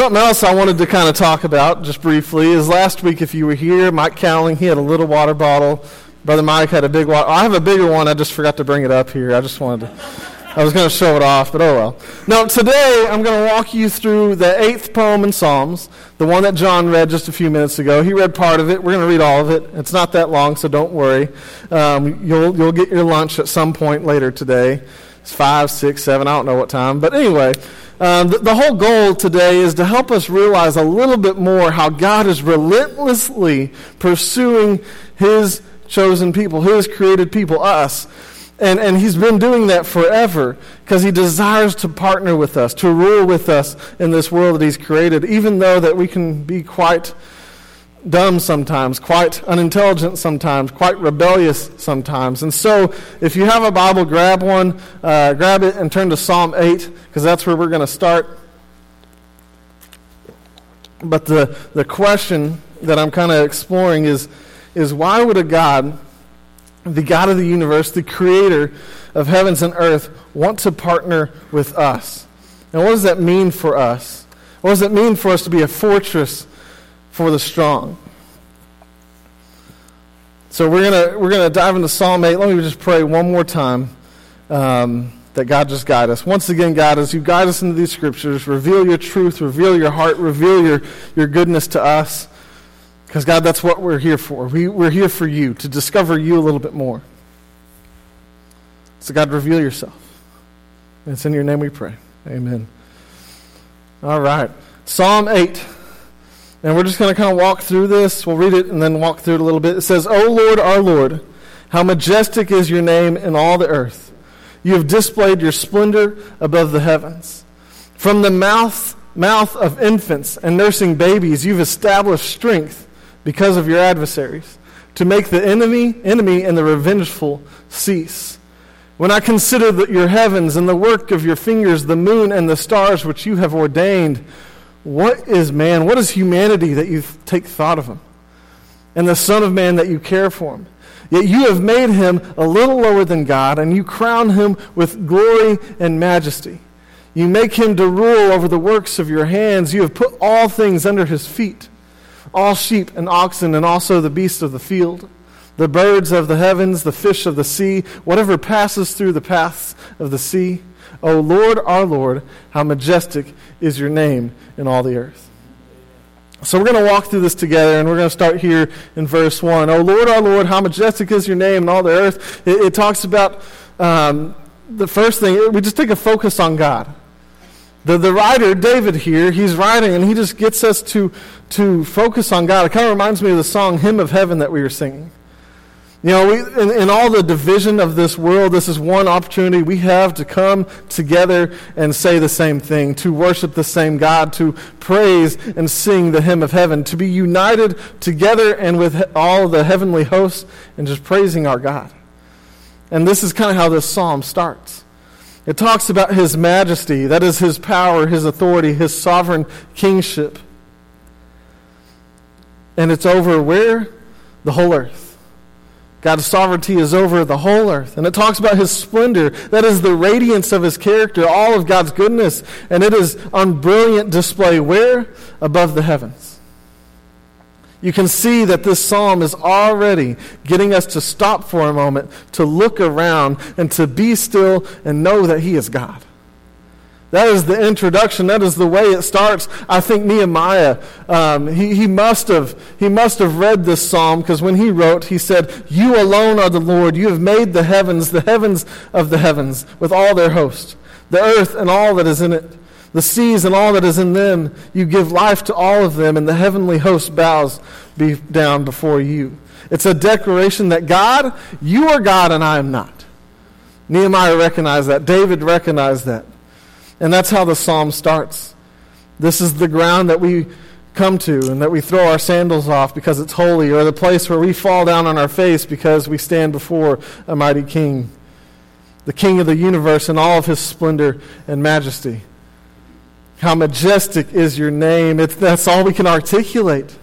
Something else I wanted to kind of talk about just briefly is last week, if you were here, Mike Cowling, he had a little water bottle. Brother Mike had a big water. I have a bigger one. I just forgot to bring it up here. I just wanted to. I was going to show it off, but oh well. Now, today I'm going to walk you through the eighth poem in Psalms, the one that John read just a few minutes ago. He read part of it. We're going to read all of it. It's not that long, so don't worry. Um, you'll, you'll get your lunch at some point later today. It's five, six, seven, I don't know what time. But anyway, um, the, the whole goal today is to help us realize a little bit more how God is relentlessly pursuing His chosen people, His created people, us. And, and he's been doing that forever because he desires to partner with us, to rule with us in this world that he's created, even though that we can be quite dumb sometimes, quite unintelligent sometimes, quite rebellious sometimes. And so, if you have a Bible, grab one, uh, grab it, and turn to Psalm 8, because that's where we're going to start. But the, the question that I'm kind of exploring is, is why would a God, the God of the universe, the creator of heavens and earth, want to partner with us? And what does that mean for us? What does it mean for us to be a fortress for the strong. So we're gonna we're gonna dive into Psalm eight. Let me just pray one more time um, that God just guide us. Once again, God, as you guide us into these scriptures, reveal your truth, reveal your heart, reveal your your goodness to us. Because God, that's what we're here for. We, we're here for you to discover you a little bit more. So God, reveal yourself. And it's in your name we pray. Amen. All right. Psalm 8. And we're just going to kind of walk through this. We'll read it and then walk through it a little bit. It says, O Lord, our Lord, how majestic is your name in all the earth. You have displayed your splendor above the heavens. From the mouth, mouth of infants and nursing babies, you've established strength because of your adversaries, to make the enemy, enemy and the revengeful cease. When I consider your heavens and the work of your fingers, the moon and the stars which you have ordained, what is man? What is humanity that you take thought of him? And the Son of Man that you care for him? Yet you have made him a little lower than God, and you crown him with glory and majesty. You make him to rule over the works of your hands. You have put all things under his feet all sheep and oxen, and also the beasts of the field, the birds of the heavens, the fish of the sea, whatever passes through the paths of the sea. O Lord, our Lord, how majestic is your name in all the earth. So we're going to walk through this together, and we're going to start here in verse 1. O Lord, our Lord, how majestic is your name in all the earth. It, it talks about um, the first thing, we just take a focus on God. The, the writer, David here, he's writing, and he just gets us to, to focus on God. It kind of reminds me of the song Hymn of Heaven that we were singing. You know, we, in, in, all the division of this world, this is one opportunity we have to come together and say the same thing, to worship the same God, to praise and sing the hymn of heaven, to be united together and with all the heavenly hosts and just praising our God. And this is kind of how this psalm starts. It talks about his majesty, that is his power, his authority, his sovereign kingship. And it's over where? The whole earth. God's sovereignty is over the whole earth. And it talks about his splendor. That is the radiance of his character, all of God's goodness. And it is on brilliant display where? Above the heavens. You can see that this psalm is already getting us to stop for a moment, to look around, and to be still and know that he is God. That is the introduction. That is the way it starts. I think Nehemiah, um, he, he, must have, he must have read this psalm because when he wrote, he said, You alone are the Lord. You have made the heavens, the heavens of the heavens, with all their host, the earth and all that is in it, the seas and all that is in them. You give life to all of them, and the heavenly host bows be down before you. It's a declaration that God, you are God and I am not. Nehemiah recognized that. David recognized that. And that's how the psalm starts. This is the ground that we come to and that we throw our sandals off because it's holy, or the place where we fall down on our face because we stand before a mighty king, the king of the universe in all of his splendor and majesty. How majestic is your name. It's, that's all we can articulate.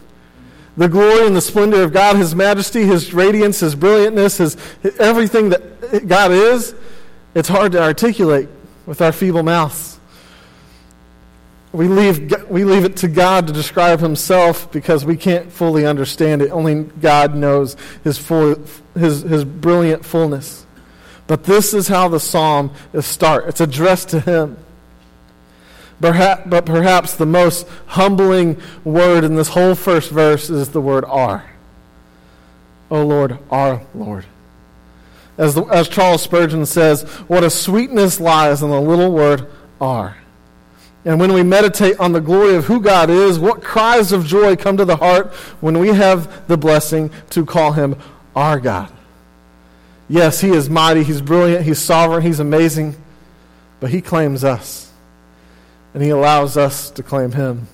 The glory and the splendor of God, His majesty, His radiance, His brilliantness, His, everything that God is, it's hard to articulate with our feeble mouths. we leave, we leave it to God to describe himself because we can't fully understand it. Only God knows his, full, his, his brilliant fullness. But this is how the psalm is start. It's addressed to him. Perhaps, But perhaps the most humbling word in this whole first verse is the word "our." O oh Lord, our Lord. As, the, as Charles Spurgeon says, what a sweetness lies in the little word "our." And when we meditate on the glory of who God is, what cries of joy come to the heart when we have the blessing to call him our God. Yes, he is mighty, he's brilliant, he's sovereign, he's amazing, but he claims us. And he allows us to claim him.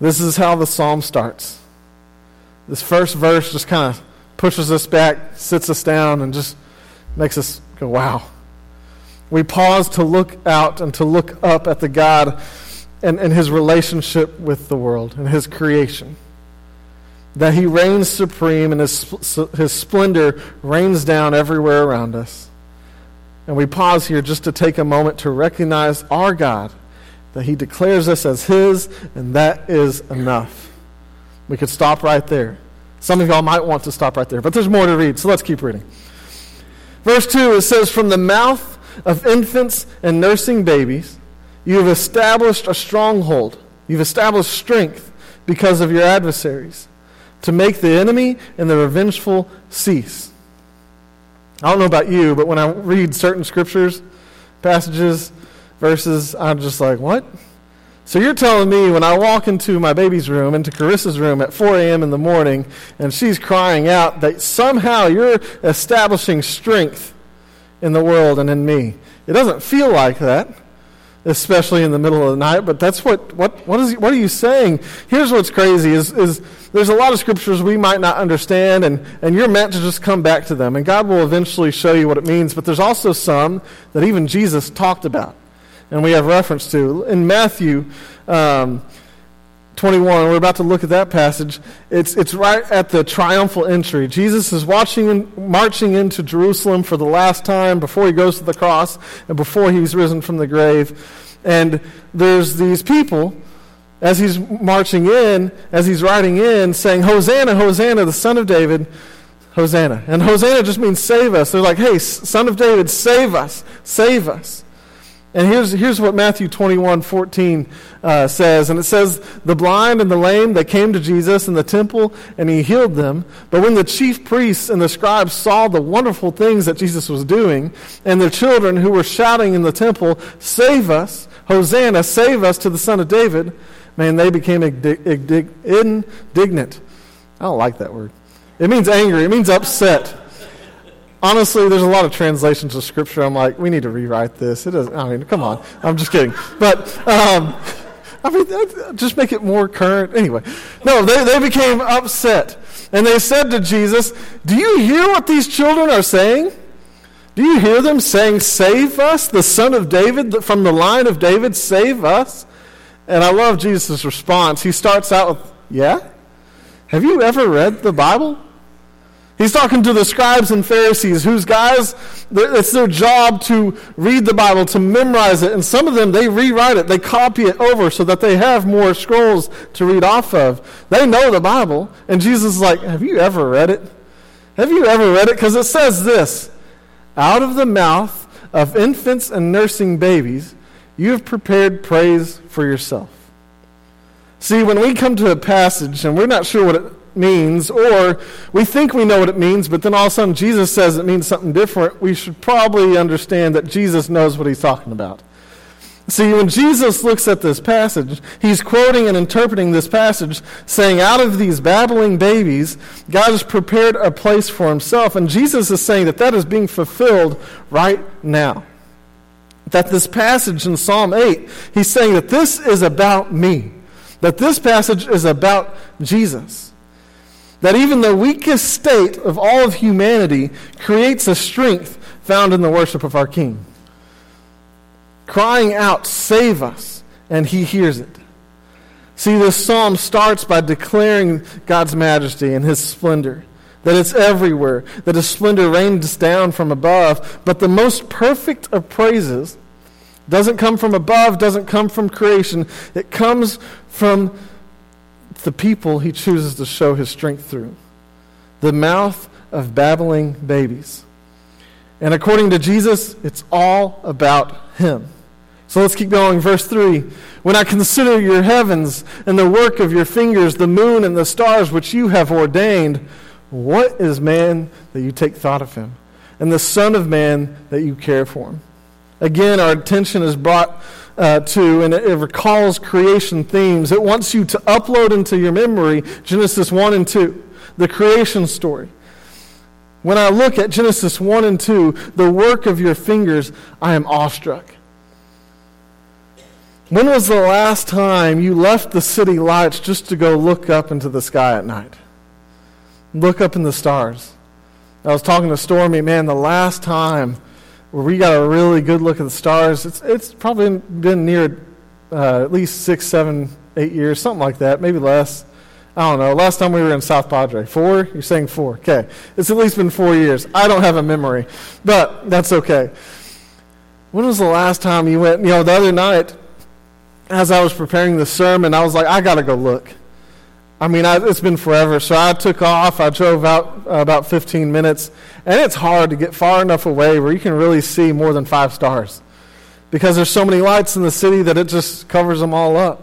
This is how the psalm starts. This first verse just kind of pushes us back, sits us down, and just makes us go, wow. We pause to look out and to look up at the God and, and his relationship with the world and his creation. That he reigns supreme and his, his splendor rains down everywhere around us. And we pause here just to take a moment to recognize our God, that he declares us as his, and that is enough. We could stop right there. Some of y'all might want to stop right there, but there's more to read, so let's keep reading. Verse 2, it says, From the mouth of infants and nursing babies, you have established a stronghold. You've established strength because of your adversaries, to make the enemy and the revengeful cease. I don't know about you, but when I read certain scriptures, passages, verses, I'm just like, what? So you're telling me when I walk into my baby's room, into Carissa's room at 4 a.m. in the morning, and she's crying out, that somehow you're establishing strength in the world and in me. It doesn't feel like that, especially in the middle of the night, but that's what, what, what, is, what are you saying? Here's what's crazy is, is there's a lot of scriptures we might not understand, and, and you're meant to just come back to them, and God will eventually show you what it means, but there's also some that even Jesus talked about, and we have reference to. In Matthew, um, 21. We're about to look at that passage. It's, it's right at the triumphal entry. Jesus is watching, and marching into Jerusalem for the last time before he goes to the cross and before he's risen from the grave. And there's these people, as he's marching in, as he's riding in, saying, Hosanna, Hosanna, the son of David, Hosanna. And Hosanna just means save us. They're like, hey, son of David, save us, save us. And here's, here's what Matthew 21 14 uh, says. And it says, The blind and the lame, they came to Jesus in the temple, and he healed them. But when the chief priests and the scribes saw the wonderful things that Jesus was doing, and the children who were shouting in the temple, Save us, Hosanna, save us to the Son of David, man, they became indignant. I don't like that word. It means angry, it means upset honestly, there's a lot of translations of Scripture. I'm like, we need to rewrite this. It doesn't. I mean, come on. I'm just kidding. But um, I mean, just make it more current. Anyway, no, they they became upset, and they said to Jesus, "Do you hear what these children are saying?" Do you hear them saying, Save us, the son of David, from the line of David, save us? And I love Jesus' response. He starts out with, Yeah? Have you ever read the Bible? He's talking to the scribes and Pharisees, whose guys, it's their job to read the Bible, to memorize it. And some of them, they rewrite it, they copy it over so that they have more scrolls to read off of. They know the Bible. And Jesus is like, Have you ever read it? Have you ever read it? Because it says this Out of the mouth of infants and nursing babies, you have prepared praise for yourself. See, when we come to a passage and we're not sure what it means, or we think we know what it means, but then all of a sudden Jesus says it means something different, we should probably understand that Jesus knows what he's talking about. See, when Jesus looks at this passage, he's quoting and interpreting this passage, saying, Out of these babbling babies, God has prepared a place for himself. And Jesus is saying that that is being fulfilled right now. That this passage in Psalm 8, he's saying that this is about me. That this passage is about Jesus that even the weakest state of all of humanity creates a strength found in the worship of our King. Crying out, Save us, and he hears it. See, this psalm starts by declaring God's majesty and his splendor, that it's everywhere, that his splendor rains down from above. But the most perfect of praises Doesn't come from above, doesn't come from creation. It comes from the people he chooses to show his strength through. The mouth of babbling babies. And according to Jesus, it's all about him. So let's keep going. Verse 3 When I consider your heavens and the work of your fingers, the moon and the stars which you have ordained, what is man that you take thought of him? And the Son of Man that you care for him? Again, our attention is brought uh, to, and it, it recalls creation themes. It wants you to upload into your memory Genesis 1 and 2, the creation story. When I look at Genesis 1 and 2, the work of your fingers, I am awestruck. When was the last time you left the city lights just to go look up into the sky at night? Look up in the stars. I was talking to Stormy, man, the last time where we got a really good look at the stars, it's, it's probably been near uh, at least six, seven, eight years, something like that, maybe less. I don't know. Last time we were in South Padre. Four? You're saying four. Okay. It's at least been four years. I don't have a memory, but that's okay. When was the last time you went? You know, the other night, as I was preparing the sermon, I was like, I got to go look. I mean, I, it's been forever. So I took off. I drove out uh, about 15 minutes. And it's hard to get far enough away where you can really see more than five stars. Because there's so many lights in the city that it just covers them all up.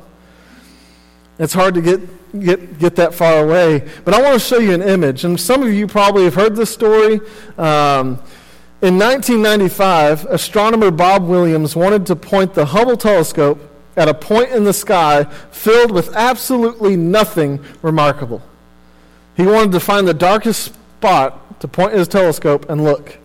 It's hard to get, get, get that far away. But I want to show you an image. And some of you probably have heard this story. Um, in 1995, astronomer Bob Williams wanted to point the Hubble telescope at a point in the sky filled with absolutely nothing remarkable. He wanted to find the darkest spot to point his telescope and look.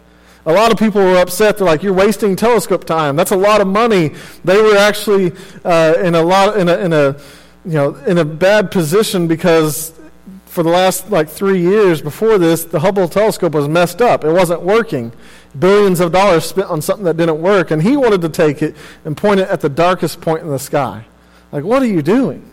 A lot of people were upset. They're like, "You're wasting telescope time. That's a lot of money." They were actually uh, in a lot in a, in a you know in a bad position because for the last like three years before this, the Hubble telescope was messed up. It wasn't working billions of dollars spent on something that didn't work, and he wanted to take it and point it at the darkest point in the sky. Like, what are you doing?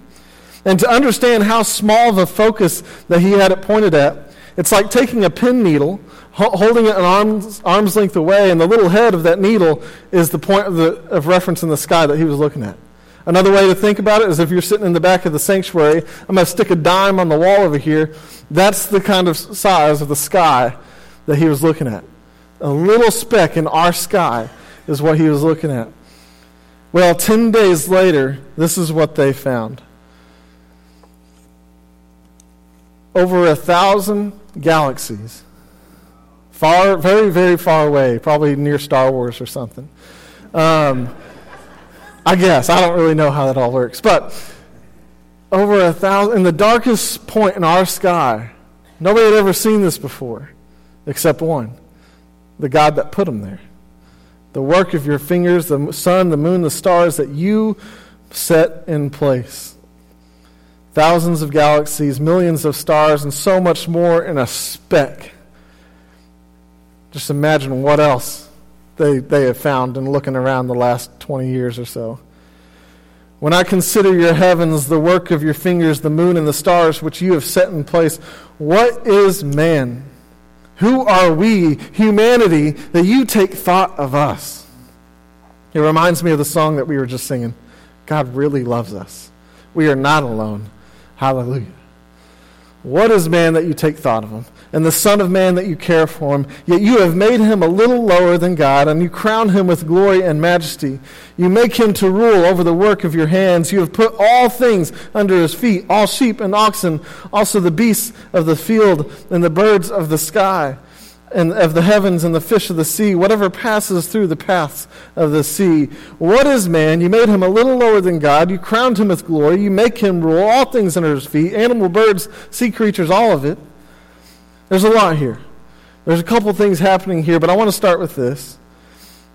And to understand how small a focus that he had it pointed at, it's like taking a pin needle, holding it an arm's, arm's length away, and the little head of that needle is the point of, the, of reference in the sky that he was looking at. Another way to think about it is if you're sitting in the back of the sanctuary, I'm going to stick a dime on the wall over here. That's the kind of size of the sky that he was looking at. A little speck in our sky is what he was looking at. Well, 10 days later, this is what they found. Over a thousand galaxies, far, very, very far away, probably near Star Wars or something. Um, I guess. I don't really know how that all works. But over a thousand, in the darkest point in our sky, nobody had ever seen this before except one the God that put them there. The work of your fingers, the sun, the moon, the stars that you set in place. Thousands of galaxies, millions of stars, and so much more in a speck. Just imagine what else they, they have found in looking around the last 20 years or so. When I consider your heavens, the work of your fingers, the moon and the stars which you have set in place, what is man? Who are we, humanity, that you take thought of us? It reminds me of the song that we were just singing. God really loves us. We are not alone. Hallelujah. What is man that you take thought of him? And the Son of Man that you care for him? Yet you have made him a little lower than God, and you crown him with glory and majesty. You make him to rule over the work of your hands. You have put all things under his feet all sheep and oxen, also the beasts of the field, and the birds of the sky and of the heavens and the fish of the sea, whatever passes through the paths of the sea. What is man? You made him a little lower than God. You crowned him with glory. You make him rule all things under his feet animal, birds, sea creatures, all of it. There's a lot here. There's a couple things happening here, but I want to start with this.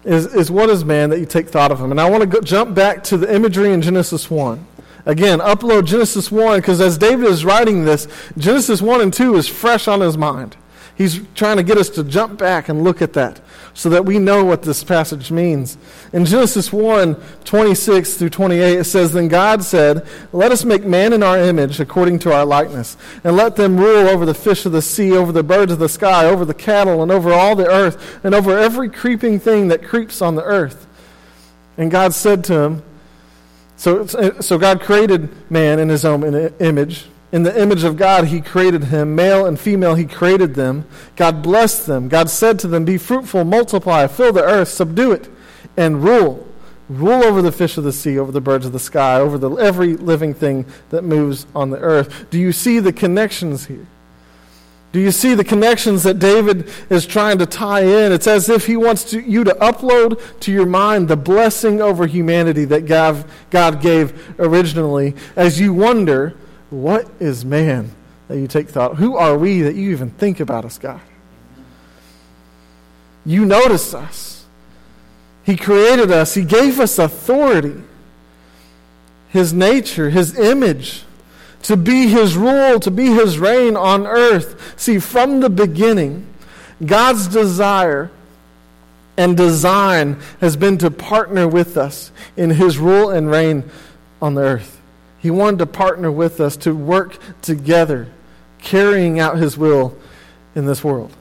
Is, is what is man that you take thought of him? And I want to go, jump back to the imagery in Genesis 1. Again, upload Genesis 1 because as David is writing this, Genesis 1 and 2 is fresh on his mind. He's trying to get us to jump back and look at that so that we know what this passage means. In Genesis 1 26 through 28, it says, Then God said, Let us make man in our image according to our likeness, and let them rule over the fish of the sea, over the birds of the sky, over the cattle, and over all the earth, and over every creeping thing that creeps on the earth. And God said to him, so, so God created man in his own image. In the image of God, he created him. Male and female, he created them. God blessed them. God said to them, Be fruitful, multiply, fill the earth, subdue it, and rule. Rule over the fish of the sea, over the birds of the sky, over the, every living thing that moves on the earth. Do you see the connections here? Do you see the connections that David is trying to tie in? It's as if he wants to, you to upload to your mind the blessing over humanity that God, God gave originally as you wonder, what is man that you take thought? Who are we that you even think about us, God? You notice us. He created us, He gave us authority, His nature, His image to be his rule, to be his reign on earth. See, from the beginning, God's desire and design has been to partner with us in his rule and reign on the earth. He wanted to partner with us to work together, carrying out his will in this world.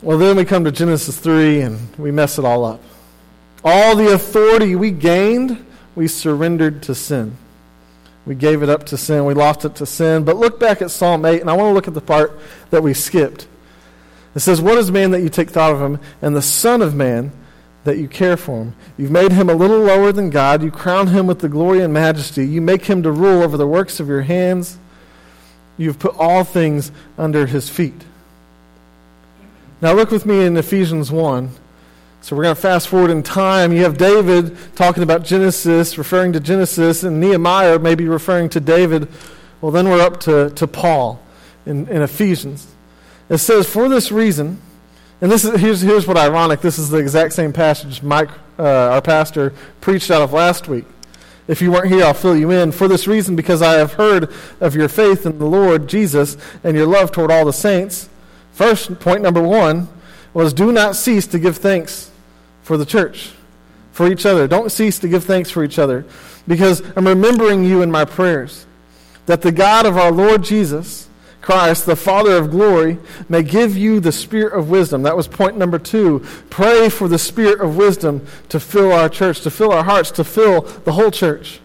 Well, then we come to Genesis 3 and we mess it all up. All the authority we gained, we surrendered to sin. We gave it up to sin. We lost it to sin. But look back at Psalm 8, and I want to look at the part that we skipped. It says, What is man that you take thought of him, and the Son of Man that you care for him? You've made him a little lower than God. You crown him with the glory and majesty. You make him to rule over the works of your hands. You've put all things under his feet. Now look with me in Ephesians 1. So we're going to fast forward in time. You have David talking about Genesis, referring to Genesis, and Nehemiah maybe referring to David. Well, then we're up to, to Paul in, in Ephesians. It says, For this reason, and this is, here's, here's what ironic. This is the exact same passage Mike, uh, our pastor, preached out of last week. If you weren't here, I'll fill you in. For this reason, because I have heard of your faith in the Lord Jesus and your love toward all the saints. First, point number one was do not cease to give thanks for the church, for each other. Don't cease to give thanks for each other because I'm remembering you in my prayers. That the God of our Lord Jesus Christ, the Father of glory, may give you the spirit of wisdom. That was point number two. Pray for the spirit of wisdom to fill our church, to fill our hearts, to fill the whole church.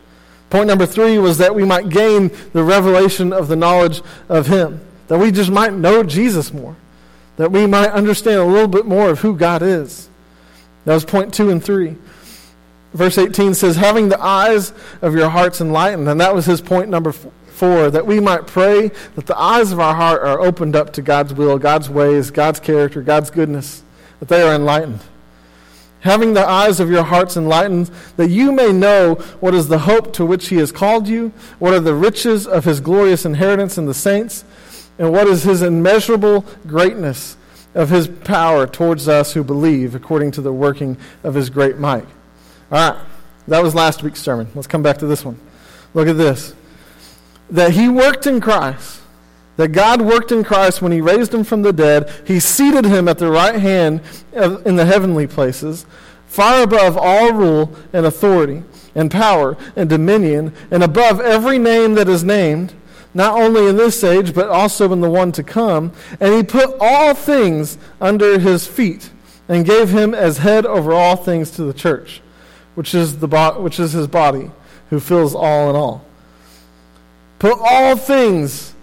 Point number three was that we might gain the revelation of the knowledge of Him, that we just might know Jesus more, that we might understand a little bit more of who God is. That was point two and three. Verse 18 says, having the eyes of your hearts enlightened. And that was his point number four, that we might pray that the eyes of our heart are opened up to God's will, God's ways, God's character, God's goodness, that they are enlightened. Having the eyes of your hearts enlightened, that you may know what is the hope to which he has called you, what are the riches of his glorious inheritance in the saints, and what is his immeasurable greatness of his power towards us who believe, according to the working of his great might. All right, that was last week's sermon. Let's come back to this one. Look at this. That he worked in Christ, that God worked in Christ when he raised him from the dead, he seated him at the right hand in the heavenly places, far above all rule and authority and power and dominion, and above every name that is named not only in this age, but also in the one to come. And he put all things under his feet and gave him as head over all things to the church, which is, the bo- which is his body, who fills all in all. Put all things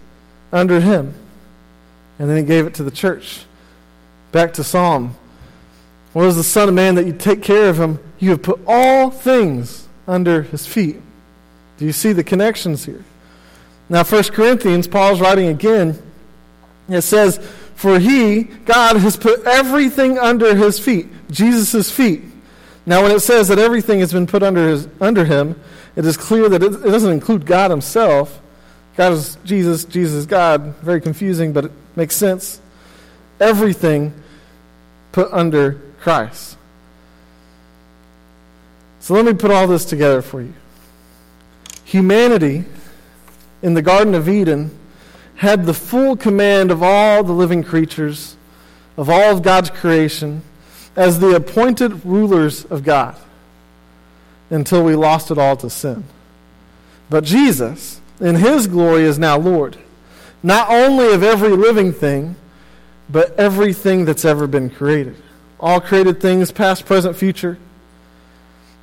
under him. And then he gave it to the church. Back to Psalm. What is the Son of Man that you take care of him? You have put all things under his feet. Do you see the connections here? Now, 1 Corinthians, Paul's writing again. It says, For he, God, has put everything under his feet, Jesus' feet. Now, when it says that everything has been put under, his, under him, it is clear that it, it doesn't include God himself. God is Jesus, Jesus is God. Very confusing, but it makes sense. Everything put under Christ. So let me put all this together for you. Humanity in the Garden of Eden had the full command of all the living creatures, of all of God's creation, as the appointed rulers of God until we lost it all to sin. But Jesus, in his glory, is now Lord, not only of every living thing, but everything that's ever been created. All created things, past, present, future.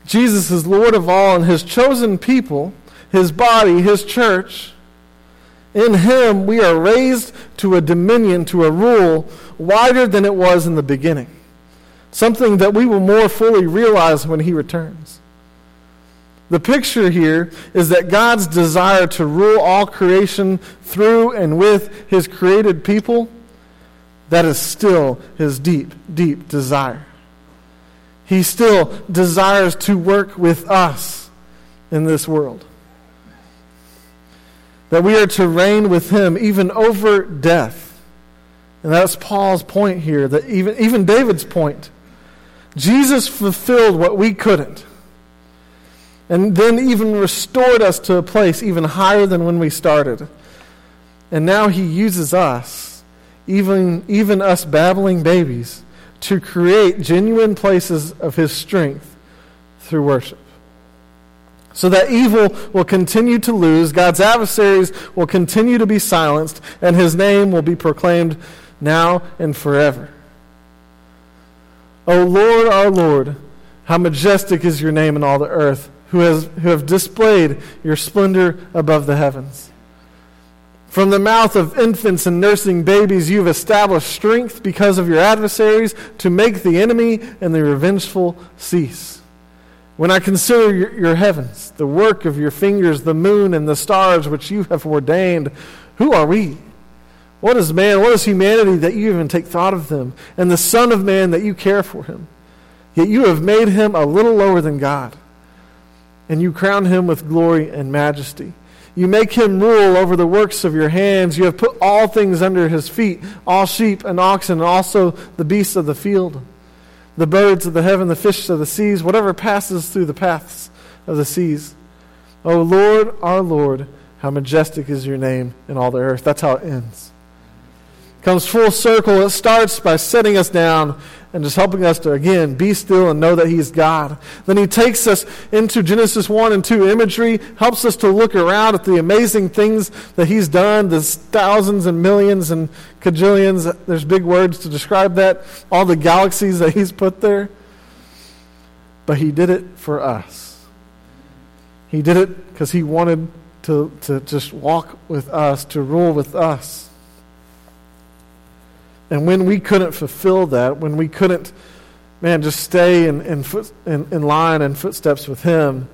Jesus is Lord of all, and his chosen people, his body, his church, in him we are raised to a dominion, to a rule wider than it was in the beginning. Something that we will more fully realize when he returns. The picture here is that God's desire to rule all creation through and with his created people, that is still his deep, deep desire. He still desires to work with us in this world. That we are to reign with him even over death. And that's Paul's point here, that even, even David's point. Jesus fulfilled what we couldn't and then even restored us to a place even higher than when we started. And now he uses us, even, even us babbling babies, to create genuine places of his strength through worship. So that evil will continue to lose, God's adversaries will continue to be silenced, and his name will be proclaimed now and forever. O Lord, our Lord, how majestic is your name in all the earth who, has, who have displayed your splendor above the heavens. From the mouth of infants and nursing babies, you have established strength because of your adversaries to make the enemy and the revengeful cease. When I consider your, your, heavens, the work of your fingers, the moon and the stars which you have ordained, who are we? What is man? What is humanity that you even take thought of them? And the Son of Man that you care for him? Yet you have made him a little lower than God and you crown him with glory and majesty. You make him rule over the works of your hands. You have put all things under his feet all sheep and oxen, and also the beasts of the field, the birds of the heaven, the fish of the seas, whatever passes through the paths of the seas. O Lord, our Lord, how majestic is your name in all the earth. That's how it ends. Comes full circle. It starts by setting us down and just helping us to, again, be still and know that He's God. Then He takes us into Genesis 1 and 2 imagery, helps us to look around at the amazing things that He's done. There's thousands and millions and cajillions, there's big words to describe that, all the galaxies that He's put there. But He did it for us. He did it because He wanted to, to just walk with us, to rule with us. And when we couldn't fulfill that, when we couldn't, man, just stay in, in, foot, in, in line and footsteps with Him,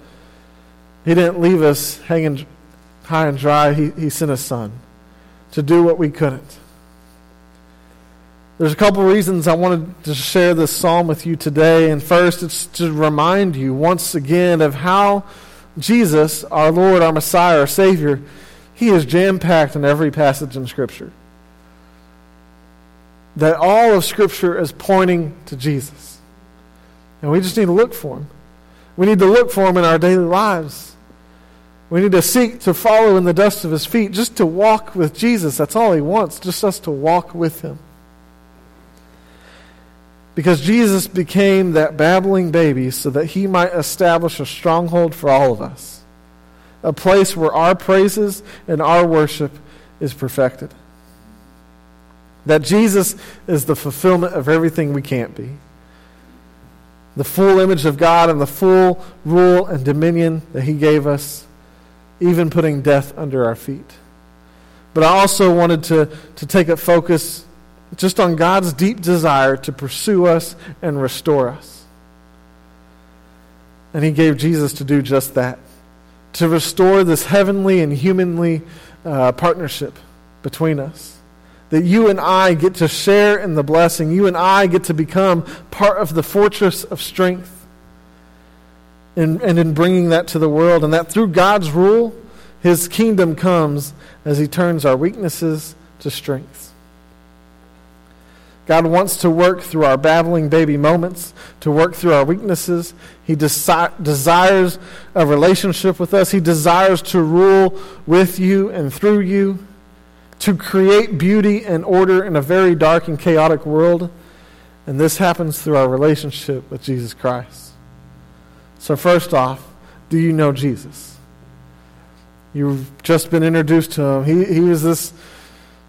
He didn't leave us hanging high and dry. He, he sent His Son to do what we couldn't. There's a couple reasons I wanted to share this psalm with you today. And first, it's to remind you once again of how Jesus, our Lord, our Messiah, our Savior, He is jam packed in every passage in Scripture that all of Scripture is pointing to Jesus. And we just need to look for him. We need to look for him in our daily lives. We need to seek to follow in the dust of his feet, just to walk with Jesus. That's all he wants, just us to walk with him. Because Jesus became that babbling baby so that he might establish a stronghold for all of us, a place where our praises and our worship is perfected. That Jesus is the fulfillment of everything we can't be. The full image of God and the full rule and dominion that He gave us, even putting death under our feet. But I also wanted to, to take a focus just on God's deep desire to pursue us and restore us. And He gave Jesus to do just that to restore this heavenly and humanly uh, partnership between us that you and I get to share in the blessing. You and I get to become part of the fortress of strength. And, and in bringing that to the world, and that through God's rule, His kingdom comes as He turns our weaknesses to strengths. God wants to work through our babbling baby moments, to work through our weaknesses. He desi- desires a relationship with us. He desires to rule with you and through you to create beauty and order in a very dark and chaotic world. And this happens through our relationship with Jesus Christ. So, first off, do you know Jesus? You've just been introduced to him. He, he was this,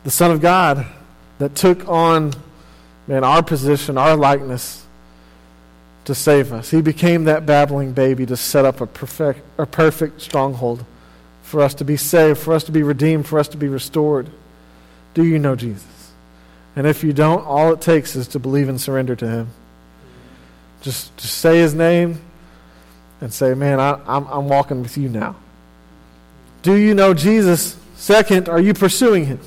the Son of God that took on man, our position, our likeness, to save us. He became that babbling baby to set up a perfect, a perfect stronghold for us to be saved, for us to be redeemed, for us to be restored. Do you know Jesus? And if you don't, all it takes is to believe and surrender to Him. Just, just say His name and say, Man, I, I'm, I'm walking with you now. Do you know Jesus? Second, are you pursuing Him?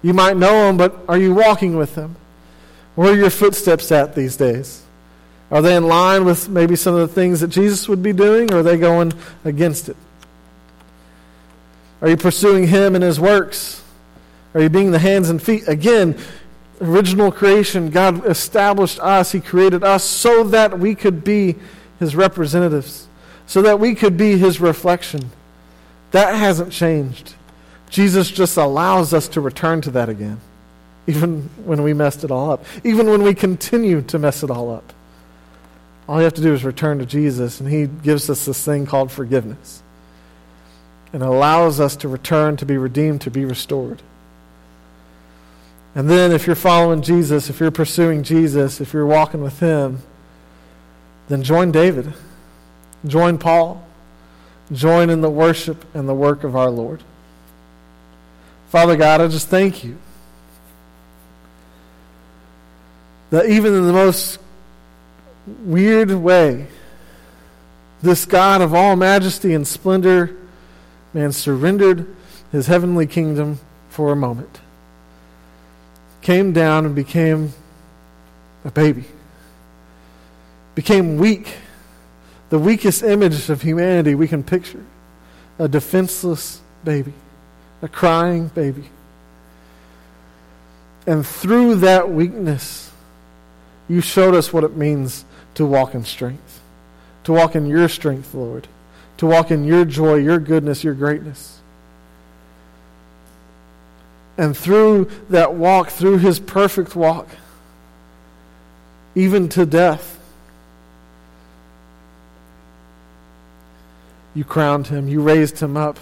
You might know Him, but are you walking with Him? Where are your footsteps at these days? Are they in line with maybe some of the things that Jesus would be doing, or are they going against it? Are you pursuing Him and His works? Are you being the hands and feet? Again, original creation, God established us. He created us so that we could be His representatives, so that we could be His reflection. That hasn't changed. Jesus just allows us to return to that again, even when we messed it all up, even when we continue to mess it all up. All you have to do is return to Jesus, and He gives us this thing called forgiveness and allows us to return, to be redeemed, to be restored. And then, if you're following Jesus, if you're pursuing Jesus, if you're walking with Him, then join David, join Paul, join in the worship and the work of our Lord. Father God, I just thank you that even in the most weird way, this God of all majesty and splendor, man, surrendered his heavenly kingdom for a moment came down and became a baby, became weak, the weakest image of humanity we can picture. A defenseless baby, a crying baby. And through that weakness, you showed us what it means to walk in strength, to walk in your strength, Lord, to walk in your joy, your goodness, your greatness. And through that walk, through his perfect walk, even to death, you crowned him, you raised him up,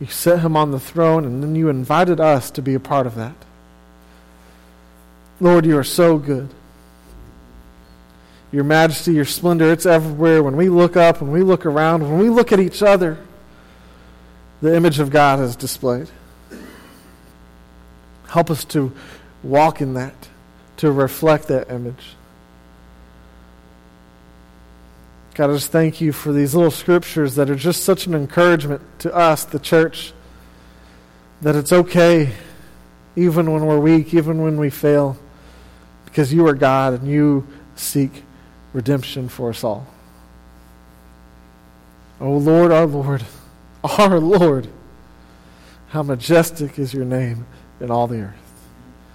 you set him on the throne, and then you invited us to be a part of that. Lord, you are so good. Your majesty, your splendor, it's everywhere. When we look up, when we look around, when we look at each other, the image of God is displayed. Help us to walk in that, to reflect that image. God, I just thank you for these little scriptures that are just such an encouragement to us, the church, that it's okay, even when we're weak, even when we fail, because you are God and you seek redemption for us all. Oh Lord, our Lord, our Lord, how majestic is your name in all the earth.